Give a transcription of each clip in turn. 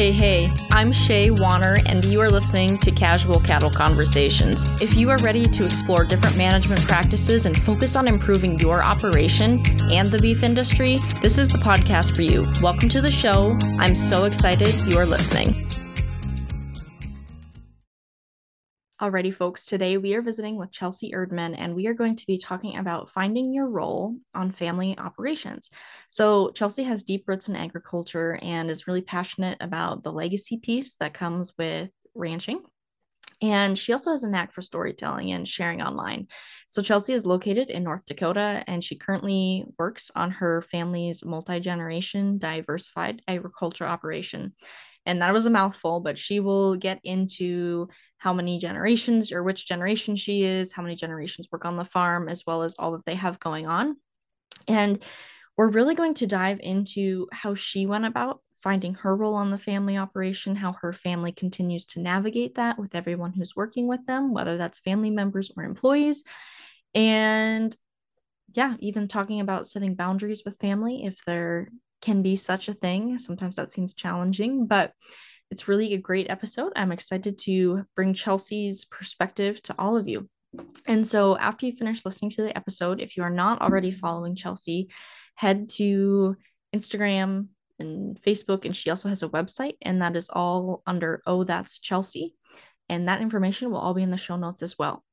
Hey, hey, I'm Shay Warner, and you are listening to Casual Cattle Conversations. If you are ready to explore different management practices and focus on improving your operation and the beef industry, this is the podcast for you. Welcome to the show. I'm so excited you are listening. Alrighty, folks, today we are visiting with Chelsey Erdmann and we are going to be talking about finding your role on family operations. So, Chelsey has deep roots in agriculture and is really passionate about the legacy piece that comes with ranching. And she also has a knack for storytelling and sharing online. So, Chelsey is located in North Dakota and she currently works on her family's multi generation diversified agriculture operation. And that was a mouthful, but she will get into how many generations or which generation she is, how many generations work on the farm, as well as all that they have going on. And we're really going to dive into how she went about finding her role on the family operation, how her family continues to navigate that with everyone who's working with them, whether that's family members or employees. And yeah, even talking about setting boundaries with family if there can be such a thing. Sometimes that seems challenging, but it's really a great episode. I'm excited to bring Chelsey's perspective to all of you. And so, after you finish listening to the episode, if you are not already following Chelsey, head to Instagram and Facebook. And she also has a website, and that is all under Oh, That's Chelsea. And that information will all be in the show notes as well.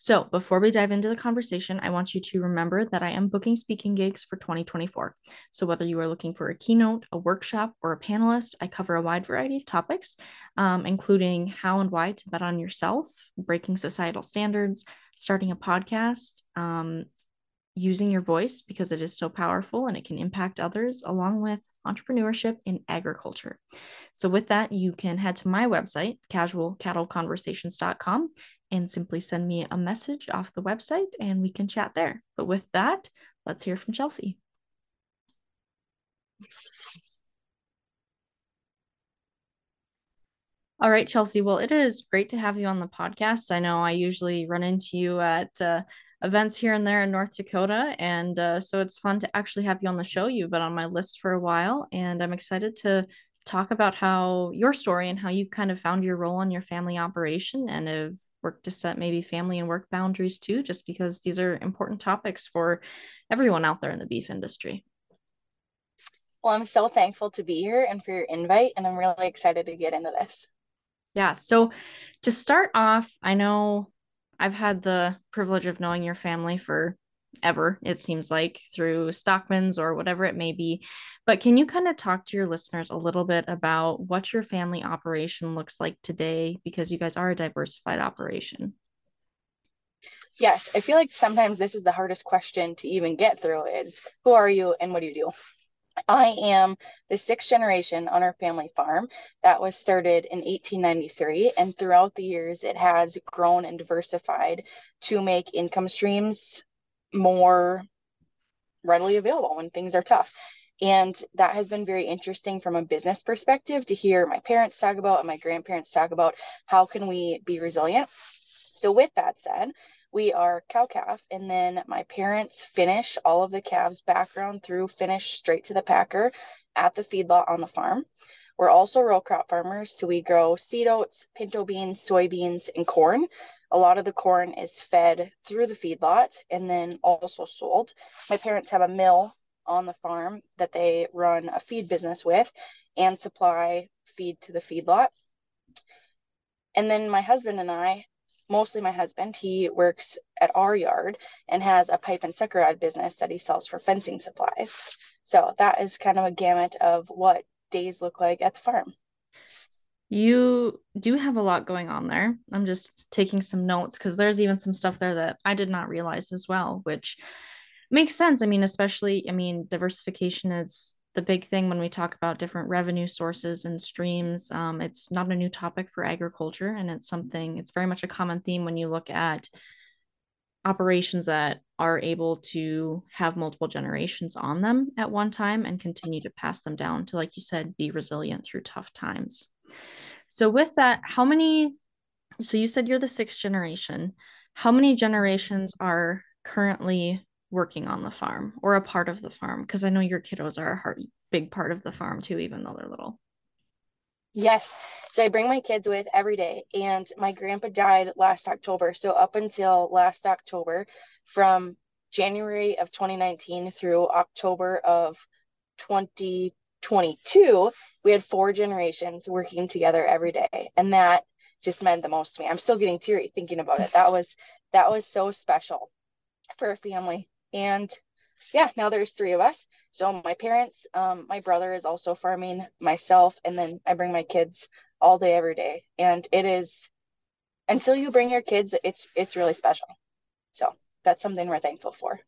So, before we dive into the conversation, I want you to remember that I am booking speaking gigs for 2024. So, whether you are looking for a keynote, a workshop, or a panelist, I cover a wide variety of topics, um, including how and why to bet on yourself, breaking societal standards, starting a podcast, um, using your voice because it is so powerful and it can impact others, along with entrepreneurship in agriculture. So, with that, you can head to my website, casualcattleconversations.com, and simply send me a message off the website and we can chat there. But with that, let's hear from Chelsey. All right, Chelsey. Well, it is great to have you on the podcast. I know I usually run into you at uh, events here and there in North Dakota. And uh, so it's fun to actually have you on the show. You've been on my list for a while, and I'm excited to talk about how your story and how you kind of found your role in your family operation and have work to set maybe family and work boundaries too, just because these are important topics for everyone out there in the beef industry. Well, I'm so thankful to be here and for your invite, and I'm really excited to get into this. Yeah. So, to start off, I know I've had the privilege of knowing your family for ever, it seems like, through Stockman's or whatever it may be. But can you kind of talk to your listeners a little bit about what your family operation looks like today? Because you guys are a diversified operation. Yes, I feel like sometimes this is the hardest question to even get through is who are you and what do you do? I am the sixth generation on our family farm that was started in 1893. And throughout the years, it has grown and diversified to make income streams more readily available when things are tough. And that has been very interesting from a business perspective to hear my parents talk about and my grandparents talk about how can we be resilient. So with that said, we are cow calf and then my parents finish all of the calves background through finish straight to the packer at the feedlot on the farm. We're also row crop farmers, so we grow seed oats, pinto beans, soybeans, and corn. A lot of the corn is fed through the feedlot and then also sold. My parents have a mill on the farm that they run a feed business with and supply feed to the feedlot. And then my husband and I, mostly my husband, he works at our yard and has a pipe and sucker rod business that he sells for fencing supplies. So that is kind of a gamut of what days look like at the farm. You do have a lot going on there. I'm just taking some notes because there's even some stuff there that I did not realize as well, which makes sense. I mean, especially, I mean, diversification is the big thing when we talk about different revenue sources and streams. Um, it's not a new topic for agriculture, and it's something, it's very much a common theme when you look at operations that are able to have multiple generations on them at one time and continue to pass them down to, like you said, be resilient through tough times. So, with that, how many? So, you said you're the sixth generation. How many generations are currently working on the farm or a part of the farm? Because I know your kiddos are a hard, big part of the farm too, even though they're little. Yes. So I bring my kids with every day. And my grandpa died last October. So up until last October, from January of 2019 through October of 2022, we had four generations working together every day. And that just meant the most to me. I'm still getting teary thinking about it. That was that was so special for a family. And yeah, now there's three of us. So my parents, um, my brother is also farming, myself, and then I bring my kids all day, every day. And it is until you bring your kids, it's it's really special. So that's something we're thankful for.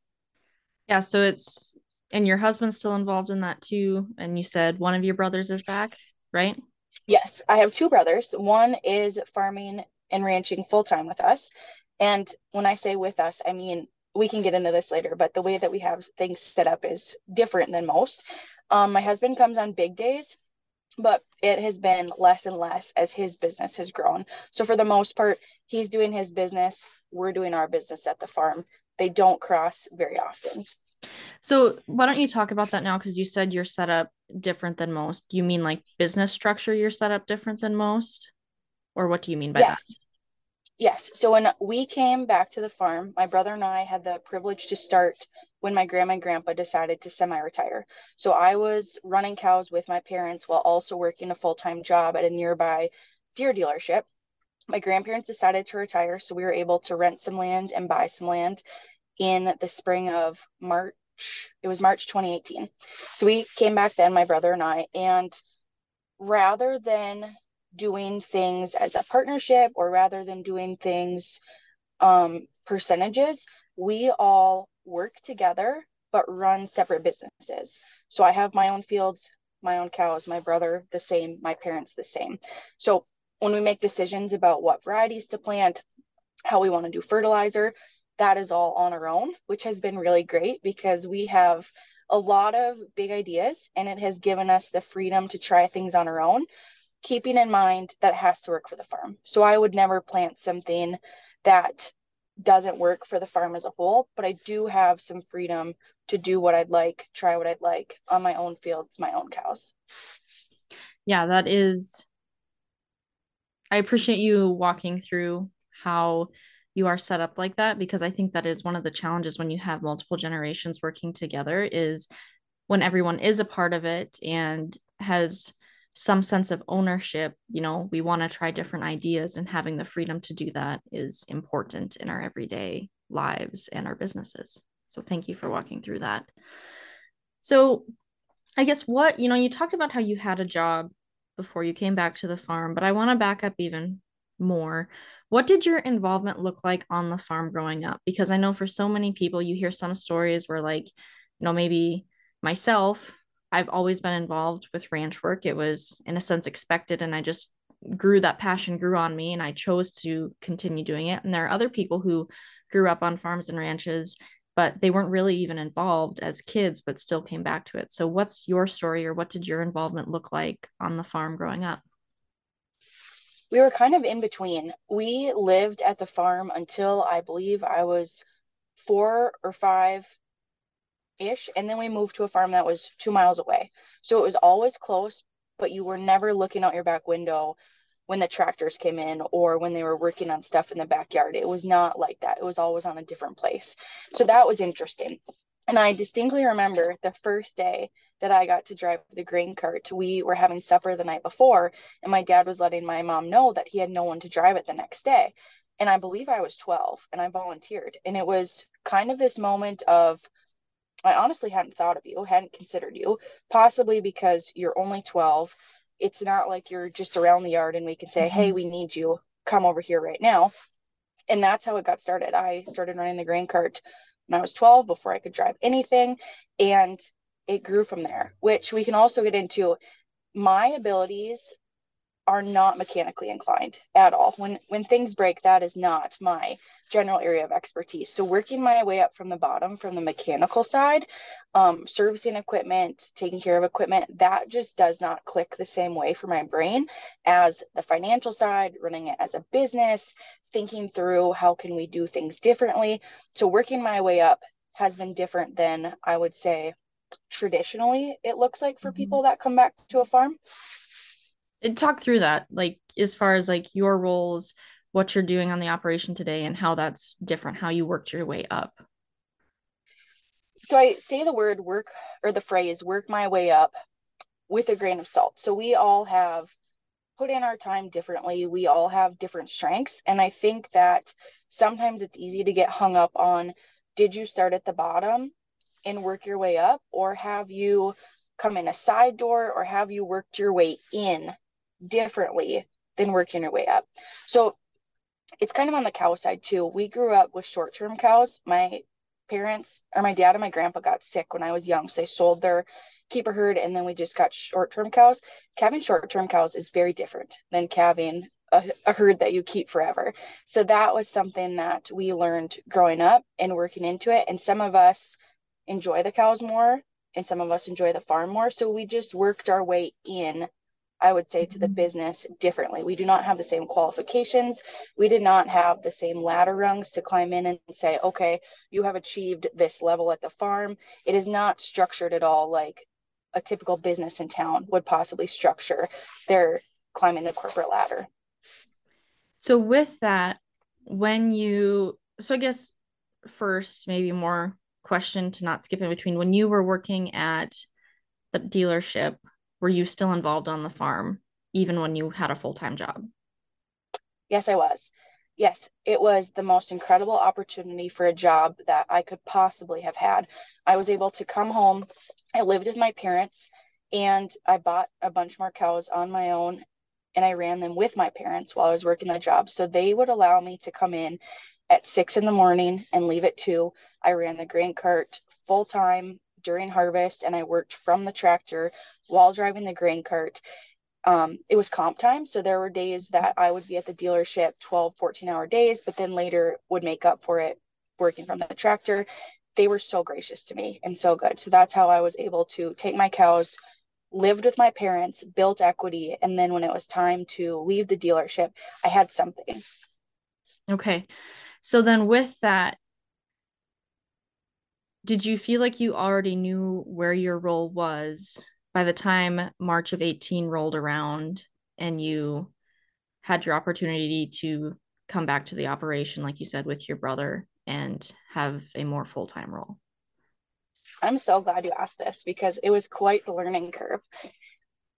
Yeah, so it's and your husband's still involved in that too. And you said one of your brothers is back, right? Yes, I have two brothers. One is farming and ranching full time with us. And when I say with us, I mean we can get into this later, but the way that we have things set up is different than most. Um, my husband comes on big days, but it has been less and less as his business has grown. So for the most part, he's doing his business, we're doing our business at the farm. They don't cross very often. So why don't you talk about that now? Because you said you're set up different than most. You mean like business structure you're set up different than most? Or what do you mean by yes. that? Yes. So when we came back to the farm, my brother and I had the privilege to start when my grandma and grandpa decided to semi retire. So I was running cows with my parents while also working a full time job at a nearby Deere dealership. My grandparents decided to retire, so we were able to rent some land and buy some land in the spring of March. It was March 2018. So we came back then, my brother and I, and rather than doing things as a partnership or rather than doing things um, percentages, we all work together but run separate businesses. So I have my own fields, my own cows, my brother the same, my parents the same. So when we make decisions about what varieties to plant, how we want to do fertilizer, that is all on our own, which has been really great because we have a lot of big ideas and it has given us the freedom to try things on our own keeping in mind that has to work for the farm. So I would never plant something that doesn't work for the farm as a whole, but I do have some freedom to do what I'd like, try what I'd like on my own fields, my own cows. Yeah, that is. I appreciate you walking through how you are set up like that because I think that is one of the challenges when you have multiple generations working together is when everyone is a part of it and has some sense of ownership you know we want to try different ideas and having the freedom to do that is important in our everyday lives and our businesses. So thank you for walking through that. So i guess what you know you talked about how you had a job before you came back to the farm but i want to back up even more what did your involvement look like on the farm growing up because i know for so many people you hear some stories where like you know maybe myself I've always been involved with ranch work. It was, in a sense, expected, and I just grew that passion grew on me, and I chose to continue doing it. And there are other people who grew up on farms and ranches, but they weren't really even involved as kids, but still came back to it. So, what's your story, or what did your involvement look like on the farm growing up? We were kind of in between. We lived at the farm until I believe I was four or five ish. And then we moved to a farm that was two miles away. So it was always close, but you were never looking out your back window when the tractors came in or when they were working on stuff in the backyard. It was not like that. It was always on a different place. So that was interesting. And I distinctly remember the first day that I got to drive the grain cart. We were having supper the night before, and my dad was letting my mom know that he had no one to drive it the next day. And I believe I was 12 and I volunteered. And it was kind of this moment of, I honestly hadn't thought of you, hadn't considered you, possibly because you're only 12. It's not like you're just around the yard and we can say, mm-hmm. hey, we need you, come over here right now. And that's how it got started. I started running the grain cart when I was 12 before I could drive anything. And it grew from there, which we can also get into. My abilities are not mechanically inclined at all. When when things break, that is not my general area of expertise. So working my way up from the bottom, from the mechanical side, um, servicing equipment, taking care of equipment, that just does not click the same way for my brain as the financial side, running it as a business, thinking through how can we do things differently. So working my way up has been different than I would say traditionally it looks like for mm-hmm. people that come back to a farm talk through that like as far as like your roles what you're doing on the operation today and how that's different how you worked your way up. So i say the word work or the phrase work my way up with a grain of salt. So we all have put in our time differently. We all have different strengths. And i think that sometimes it's easy to get hung up on did you start at the bottom and work your way up? Or have you come in a side door or have you worked your way in differently than working your way up. So it's kind of on the cow side too. We grew up with short term cows. My parents or my dad and my grandpa got sick when I was young. So they sold their keeper herd and then we just got short term cows. Calving short term cows is very different than calving a, a, herd that you keep forever. So that was something that we learned growing up and working into it. And some of us enjoy the cows more and some of us enjoy the farm more. So we just worked our way in I would say, to the mm-hmm. business differently. We do not have the same qualifications. We did not have the same ladder rungs to climb in and say, okay, you have achieved this level at the farm. It is not structured at all like a typical business in town would possibly structure their climbing the corporate ladder. So, with that, when you, so I guess first, maybe more question to not skip in between, when you were working at the dealership, were you still involved on the farm even when you had a full-time job? Yes, I was. Yes, it was the most incredible opportunity for a job that I could possibly have had. I was able to come home. I lived with my parents and I bought a bunch more cows on my own and I ran them with my parents while I was working the job. So they would allow me to come in at six in the morning and leave at two. I ran the grain cart full time during harvest and I worked from the tractor while driving the grain cart. Um, it was comp time. So there were days that I would be at the dealership 12, 14 hour days, but then later would make up for it working from the tractor. They were so gracious to me and so good. So that's how I was able to take my cows, lived with my parents, built equity. And then when it was time to leave the dealership, I had something. Okay. So then with that, did you feel like you already knew where your role was by the time March of 18 rolled around and you had your opportunity to come back to the operation, like you said, with your brother and have a more full time role? I'm so glad you asked this because it was quite the learning curve.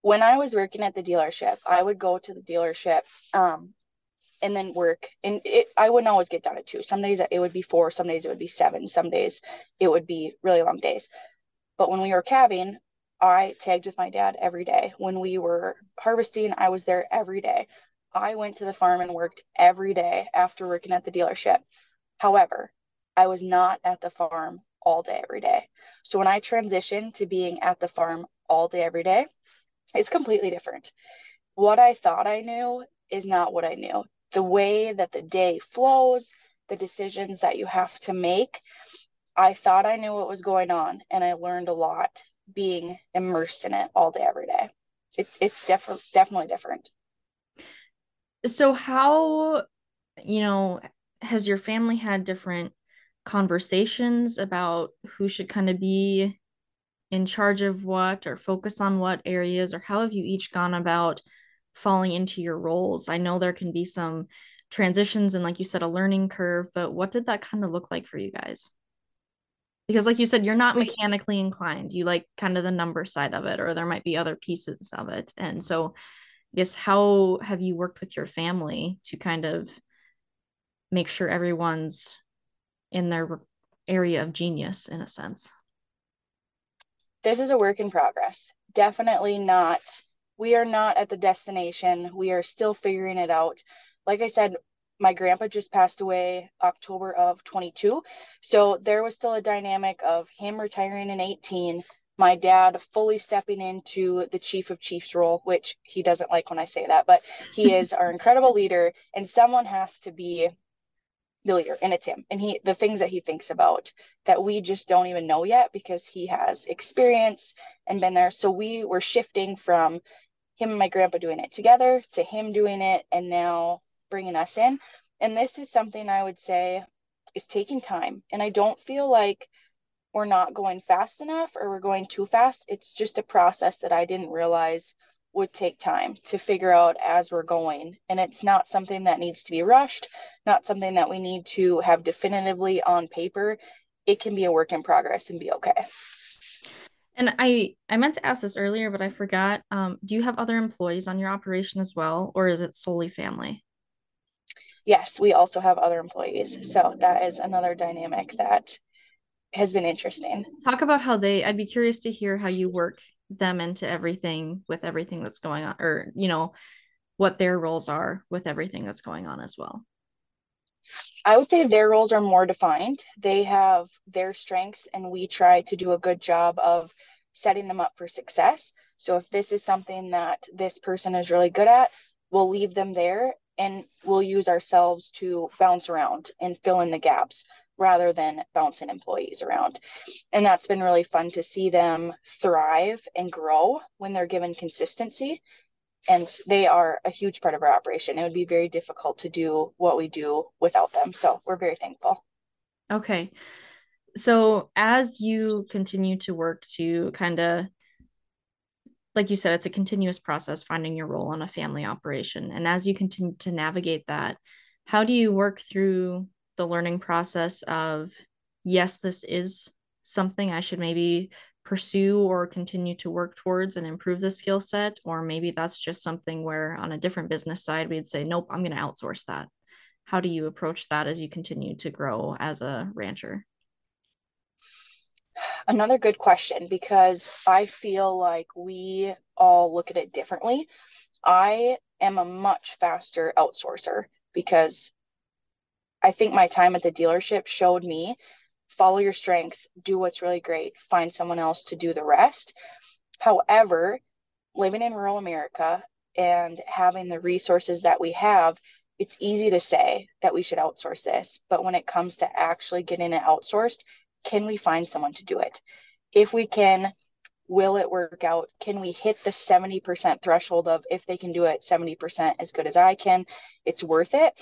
When I was working at the dealership, I would go to the dealership um, and then work. And it, I wouldn't always get done at two. Some days it would be four, some days it would be seven, some days it would be really long days. But when we were calving, I tagged with my dad every day. When we were harvesting, I was there every day. I went to the farm and worked every day after working at the dealership. However, I was not at the farm all day every day. So when I transitioned to being at the farm all day every day, it's completely different. What I thought I knew is not what I knew the way that the day flows, the decisions that you have to make. I thought I knew what was going on, and I learned a lot being immersed in it all day, every day. It, it's def- definitely different. So, how, you know, has your family had different conversations about who should kind of be in charge of what or focus on what areas, or how have you each gone about falling into your roles? I know there can be some transitions and like you said a learning curve, but what did that kind of look like for you guys? Because like you said you're not mechanically inclined. You like kind of the number side of it or there might be other pieces of it. And so I guess how have you worked with your family to kind of make sure everyone's in their area of genius in a sense? This is a work in progress. Definitely not we are not at the destination. We are still figuring it out. Like I said, my grandpa just passed away October of 22. So there was still a dynamic of him retiring in 18, my dad fully stepping into the chief of chiefs role, which he doesn't like when I say that, but he is our incredible leader, and someone has to be the leader, and it's him. And he the things that he thinks about that we just don't even know yet because he has experience and been there. So we were shifting from him and my grandpa doing it together to him doing it and now bringing us in. And this is something I would say is taking time. And I don't feel like we're not going fast enough or we're going too fast. It's just a process that I didn't realize would take time to figure out as we're going. And it's not something that needs to be rushed, not something that we need to have definitively on paper. It can be a work in progress and be okay. And I I meant to ask this earlier, but I forgot. Um, do you have other employees on your operation as well, or is it solely family? Yes, we also have other employees. So that is another dynamic that has been interesting. Talk about how they, I'd be curious to hear how you work them into everything with everything that's going on, or, you know, what their roles are with everything that's going on as well. I would say their roles are more defined. They have their strengths, and we try to do a good job of setting them up for success. So if this is something that this person is really good at, we'll leave them there and we'll use ourselves to bounce around and fill in the gaps rather than bouncing employees around. And that's been really fun to see them thrive and grow when they're given consistency. And they are a huge part of our operation. It would be very difficult to do what we do without them. So we're very thankful. Okay. So as you continue to work to kind of like you said, it's a continuous process finding your role in a family operation. And as you continue to navigate that, how do you work through the learning process of, yes, this is something I should maybe pursue or continue to work towards and improve the skill set? Or maybe that's just something where on a different business side, we'd say, nope, I'm going to outsource that. How do you approach that as you continue to grow as a rancher? Another good question because I feel like we all look at it differently. I am a much faster outsourcer because I think my time at the dealership showed me follow your strengths, do what's really great, find someone else to do the rest. However, living in rural America and having the resources that we have, it's easy to say that we should outsource this. But when it comes to actually getting it outsourced, can we find someone to do it? If we can, will it work out? Can we hit the 70% threshold of if they can do it 70% as good as I can, it's worth it?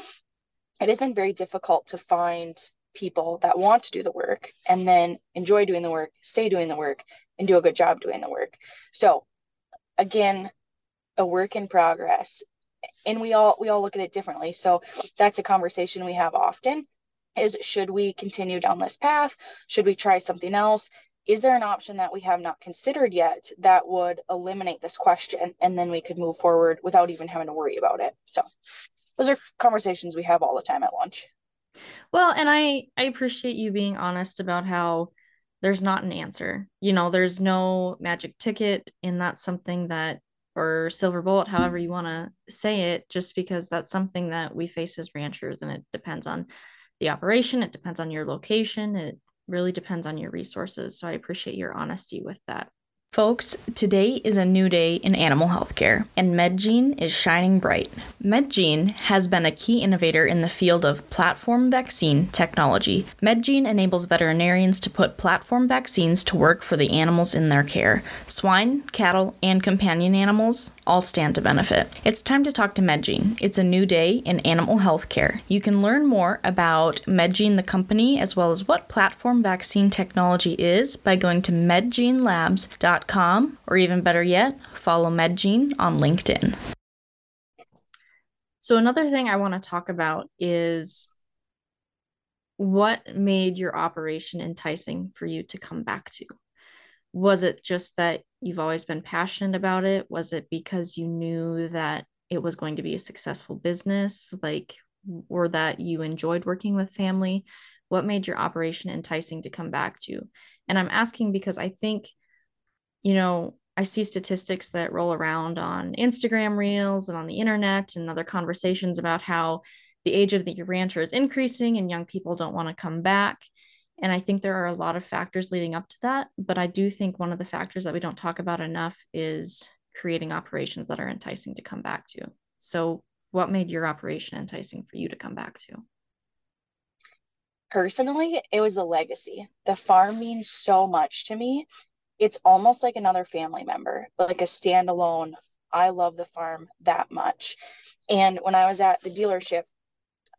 It has been very difficult to find people that want to do the work and then enjoy doing the work, stay doing the work, and do a good job doing the work. So, again, a work in progress and we all we all look at it differently so that's a conversation we have often is should we continue down this path? Should we try something else? Is there an option that we have not considered yet that would eliminate this question and then we could move forward without even having to worry about it? So those are conversations we have all the time at lunch. Well, and I I appreciate you being honest about how there's not an answer. You know, there's no magic ticket and that's something that or silver bullet, however you want to say it, just because that's something that we face as ranchers and it depends on the operation, it depends on your location, it really depends on your resources. So I appreciate your honesty with that. Folks, today is a new day in animal healthcare, and MedGene is shining bright. MedGene has been a key innovator in the field of platform vaccine technology. MedGene enables veterinarians to put platform vaccines to work for the animals in their care. Swine, cattle, and companion animals all stand to benefit. It's time to talk to MedGene. It's a new day in animal healthcare. You can learn more about MedGene, the company, as well as what platform vaccine technology is by going to medgenelabs.com, or even better yet, follow MedGene on LinkedIn. So, another thing I want to talk about is what made your operation enticing for you to come back to? Was it just that you've always been passionate about it? Was it because you knew that it was going to be a successful business, like, or that you enjoyed working with family? What made your operation enticing to come back to? And I'm asking because I think, you know, I see statistics that roll around on Instagram reels and on the internet and other conversations about how the age of the rancher is increasing and young people don't want to come back. And I think there are a lot of factors leading up to that. But I do think one of the factors that we don't talk about enough is creating operations that are enticing to come back to. So, what made your operation enticing for you to come back to? Personally, it was the legacy. The farm means so much to me. It's almost like another family member, like a standalone. I love the farm that much. And when I was at the dealership,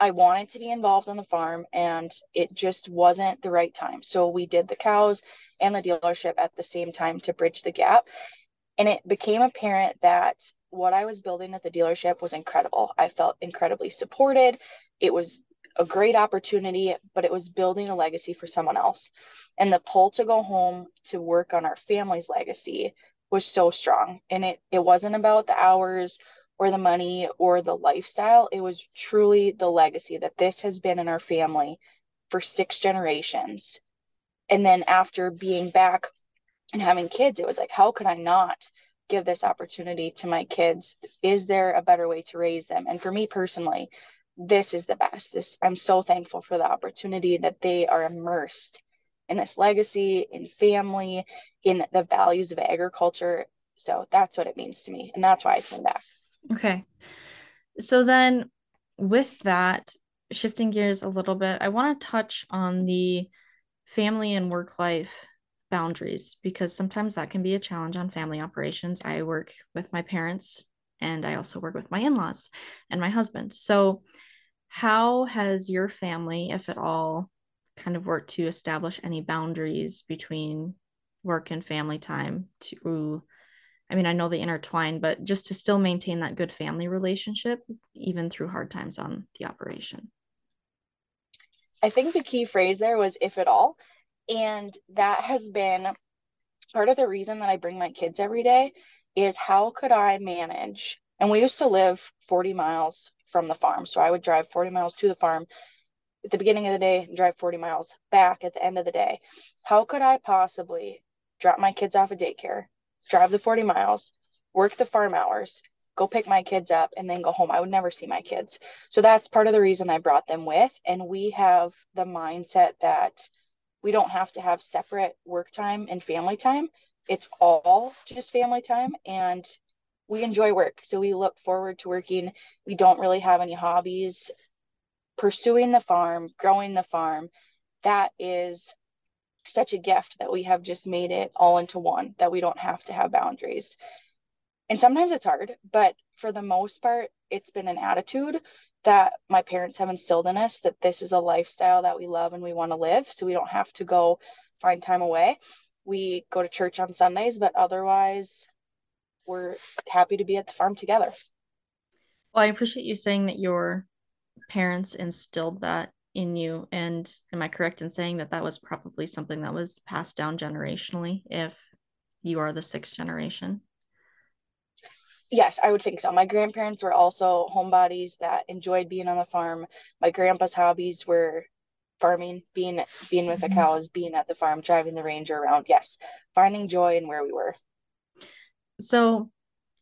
I wanted to be involved on the farm and it just wasn't the right time. So we did the cows and the dealership at the same time to bridge the gap. And it became apparent that what I was building at the dealership was incredible. I felt incredibly supported. It was a great opportunity, but it was building a legacy for someone else. And the pull to go home to work on our family's legacy was so strong. And it it wasn't about the hours or the money or the lifestyle. It was truly the legacy that this has been in our family for six generations. And then after being back and having kids, it was like, how could I not give this opportunity to my kids? Is there a better way to raise them? And for me personally, this is the best. This I'm so thankful for the opportunity that they are immersed in this legacy, in family, in the values of agriculture. So that's what it means to me. And that's why I came back. Okay. So then with that, shifting gears a little bit, I want to touch on the family and work life boundaries because sometimes that can be a challenge on family operations. I work with my parents and I also work with my in laws and my husband. So, how has your family, if at all, kind of worked to establish any boundaries between work and family time to I mean, I know they intertwine, but just to still maintain that good family relationship, even through hard times on the operation. I think the key phrase there was if at all. And that has been part of the reason that I bring my kids every day is how could I manage? And we used to live 40 miles from the farm. So I would drive 40 miles to the farm at the beginning of the day and drive 40 miles back at the end of the day. How could I possibly drop my kids off at daycare, drive the 40 miles, work the farm hours, go pick my kids up and then go home. I would never see my kids. So that's part of the reason I brought them with. And we have the mindset that we don't have to have separate work time and family time. It's all just family time. And we enjoy work. So we look forward to working. We don't really have any hobbies. Pursuing the farm, growing the farm, that is such a gift that we have just made it all into one, that we don't have to have boundaries. And sometimes it's hard, but for the most part, it's been an attitude that my parents have instilled in us that this is a lifestyle that we love and we want to live. So we don't have to go find time away. We go to church on Sundays, but otherwise, we're happy to be at the farm together. Well, I appreciate you saying that your parents instilled that in you. And am I correct in saying that that was probably something that was passed down generationally if you are the sixth generation? Yes, I would think so. My grandparents were also homebodies that enjoyed being on the farm. My grandpa's hobbies were farming, being being with the mm-hmm. cows, being at the farm, driving the ranger around. Yes, finding joy in where we were. So,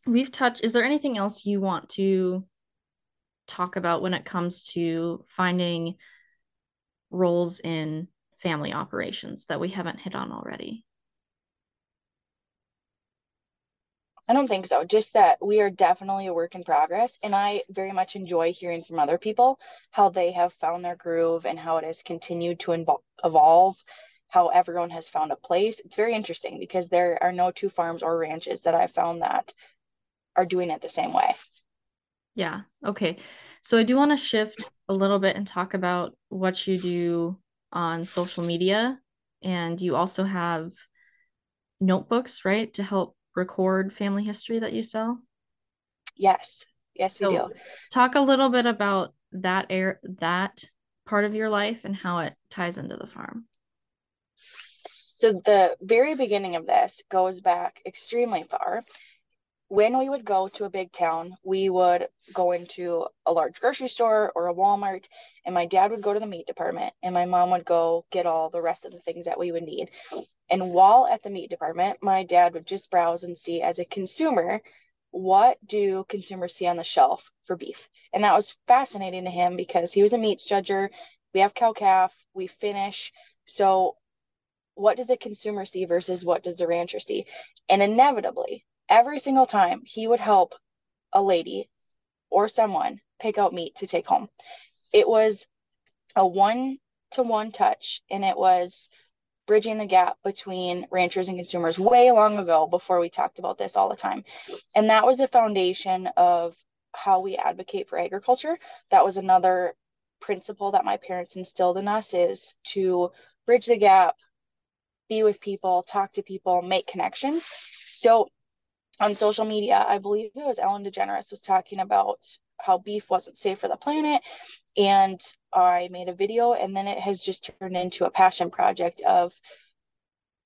we've touched is there anything else you want to talk about when it comes to finding roles in family operations that we haven't hit on already? I don't think so. Just that we are definitely a work in progress. And I very much enjoy hearing from other people how they have found their groove and how it has continued to evolve, how everyone has found a place. It's very interesting because there are no two farms or ranches that I've found that are doing it the same way. Yeah. Okay. So I do want to shift a little bit and talk about what you do on social media. And you also have notebooks, right, to help record family history that you sell? Yes. Yes, so we do. Talk a little bit about that air that part of your life and how it ties into the farm. So the very beginning of this goes back extremely far. When we would go to a big town, we would go into a large grocery store or a Walmart, and my dad would go to the meat department, and my mom would go get all the rest of the things that we would need. And while at the meat department, my dad would just browse and see as a consumer, what do consumers see on the shelf for beef? And that was fascinating to him because he was a meat judger. We have cow calf, we finish. So, what does a consumer see versus what does the rancher see? And inevitably, every single time, he would help a lady or someone pick out meat to take home. It was a one to one touch, and it was bridging the gap between ranchers and consumers way long ago before we talked about this all the time. And that was the foundation of how we advocate for agriculture. That was another principle that my parents instilled in us is to bridge the gap, be with people, talk to people, make connections. So on social media, I believe it was Ellen DeGeneres was talking about how beef wasn't safe for the planet. And I made a video, and then it has just turned into a passion project of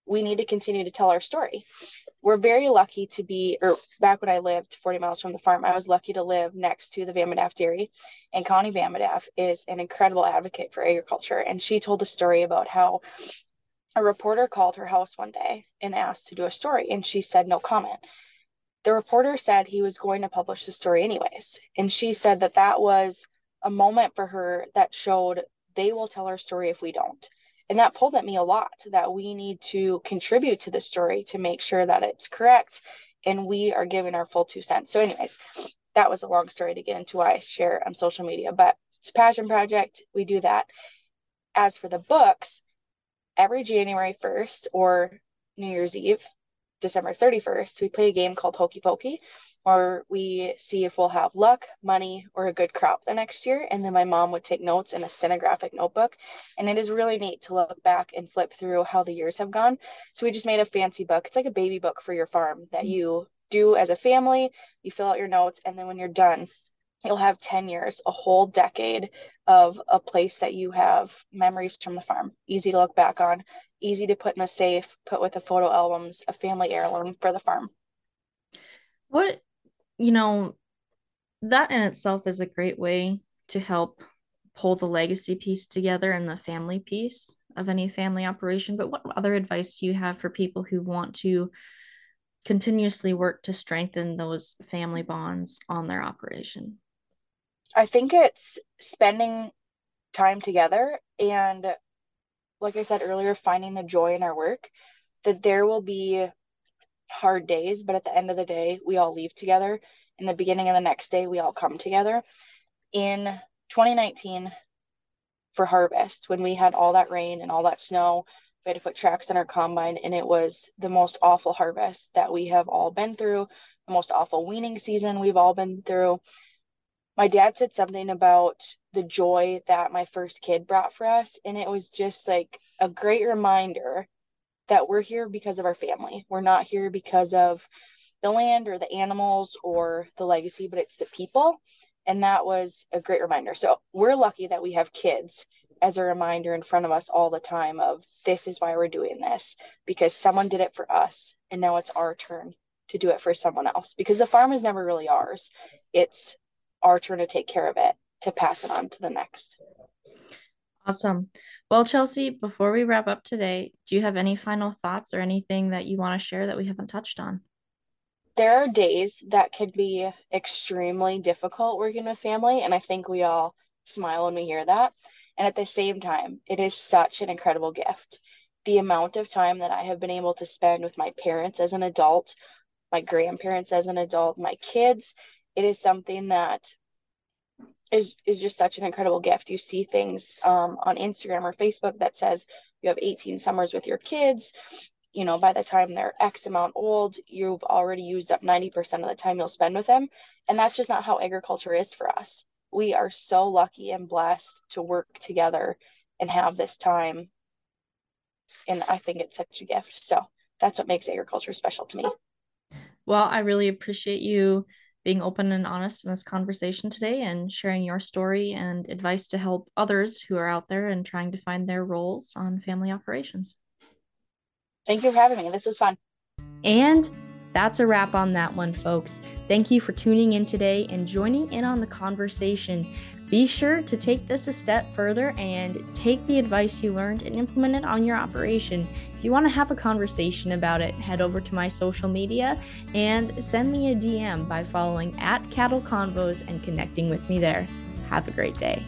we need to continue to tell our story. We're very lucky to be, or back when I lived 40 miles from the farm, I was lucky to live next to the Van Bedaf Dairy. And Connie Van Bedaf is an incredible advocate for agriculture. And she told a story about how a reporter called her house one day and asked to do a story, and she said no comment the reporter said he was going to publish the story anyways. And she said that that was a moment for her that showed they will tell our story if we don't. And that pulled at me a lot that we need to contribute to the story to make sure that it's correct and we are giving our full two cents. So, anyways, that was a long story to get into why I share on social media, but it's a passion project. We do that. As for the books, every January 1st or New Year's Eve, December 31st, we play a game called Hokey Pokey, where we see if we'll have luck, money, or a good crop the next year. And then my mom would take notes in a stenographic notebook. And it is really neat to look back and flip through how the years have gone. So we just made a fancy book. It's like a baby book for your farm that mm-hmm. you do as a family. You fill out your notes, and then when you're done, you'll have 10 years, a whole decade of a place that you have memories from the farm, easy to look back on, easy to put in the safe, put with the photo albums, a family heirloom for the farm. What, you know, that in itself is a great way to help pull the legacy piece together and the family piece of any family operation. But what other advice do you have for people who want to continuously work to strengthen those family bonds on their operation? I think it's spending time together and like I said earlier, finding the joy in our work, that there will be hard days, but at the end of the day, we all leave together. In the beginning of the next day, we all come together. In 2019, for harvest, when we had all that rain and all that snow, we had to put tracks in our combine, and it was the most awful harvest that we have all been through, the most awful weaning season we've all been through my dad said something about the joy that my first kid brought for us. And it was just like a great reminder that we're here because of our family. We're not here because of the land or the animals or the legacy, but it's the people. And that was a great reminder. So we're lucky that we have kids as a reminder in front of us all the time of this is why we're doing this because someone did it for us and now it's our turn to do it for someone else because the farm is never really ours. It's our turn to take care of it to pass it on to the next. Awesome. Well, Chelsey, before we wrap up today, do you have any final thoughts or anything that you want to share that we haven't touched on? There are days that can be extremely difficult working with family, and I think we all smile when we hear that. And at the same time, it is such an incredible gift. The amount of time that I have been able to spend with my parents as an adult, my grandparents as an adult, my kids, it is something that is is just such an incredible gift. You see things um, on Instagram or Facebook that says you have 18 summers with your kids. You know, by the time they're X amount old, you've already used up 90% of the time you'll spend with them. And that's just not how agriculture is for us. We are so lucky and blessed to work together and have this time. And I think it's such a gift. So that's what makes agriculture special to me. Well, I really appreciate you being open and honest in this conversation today and sharing your story and advice to help others who are out there and trying to find their roles on family operations. Thank you for having me. This was fun. And that's a wrap on that one, folks. Thank you for tuning in today and joining in on the conversation. Be sure to take this a step further and take the advice you learned and implement it on your operation. If you want to have a conversation about it, head over to my social media and send me a DM by following at Cattle Convos and connecting with me there. Have a great day.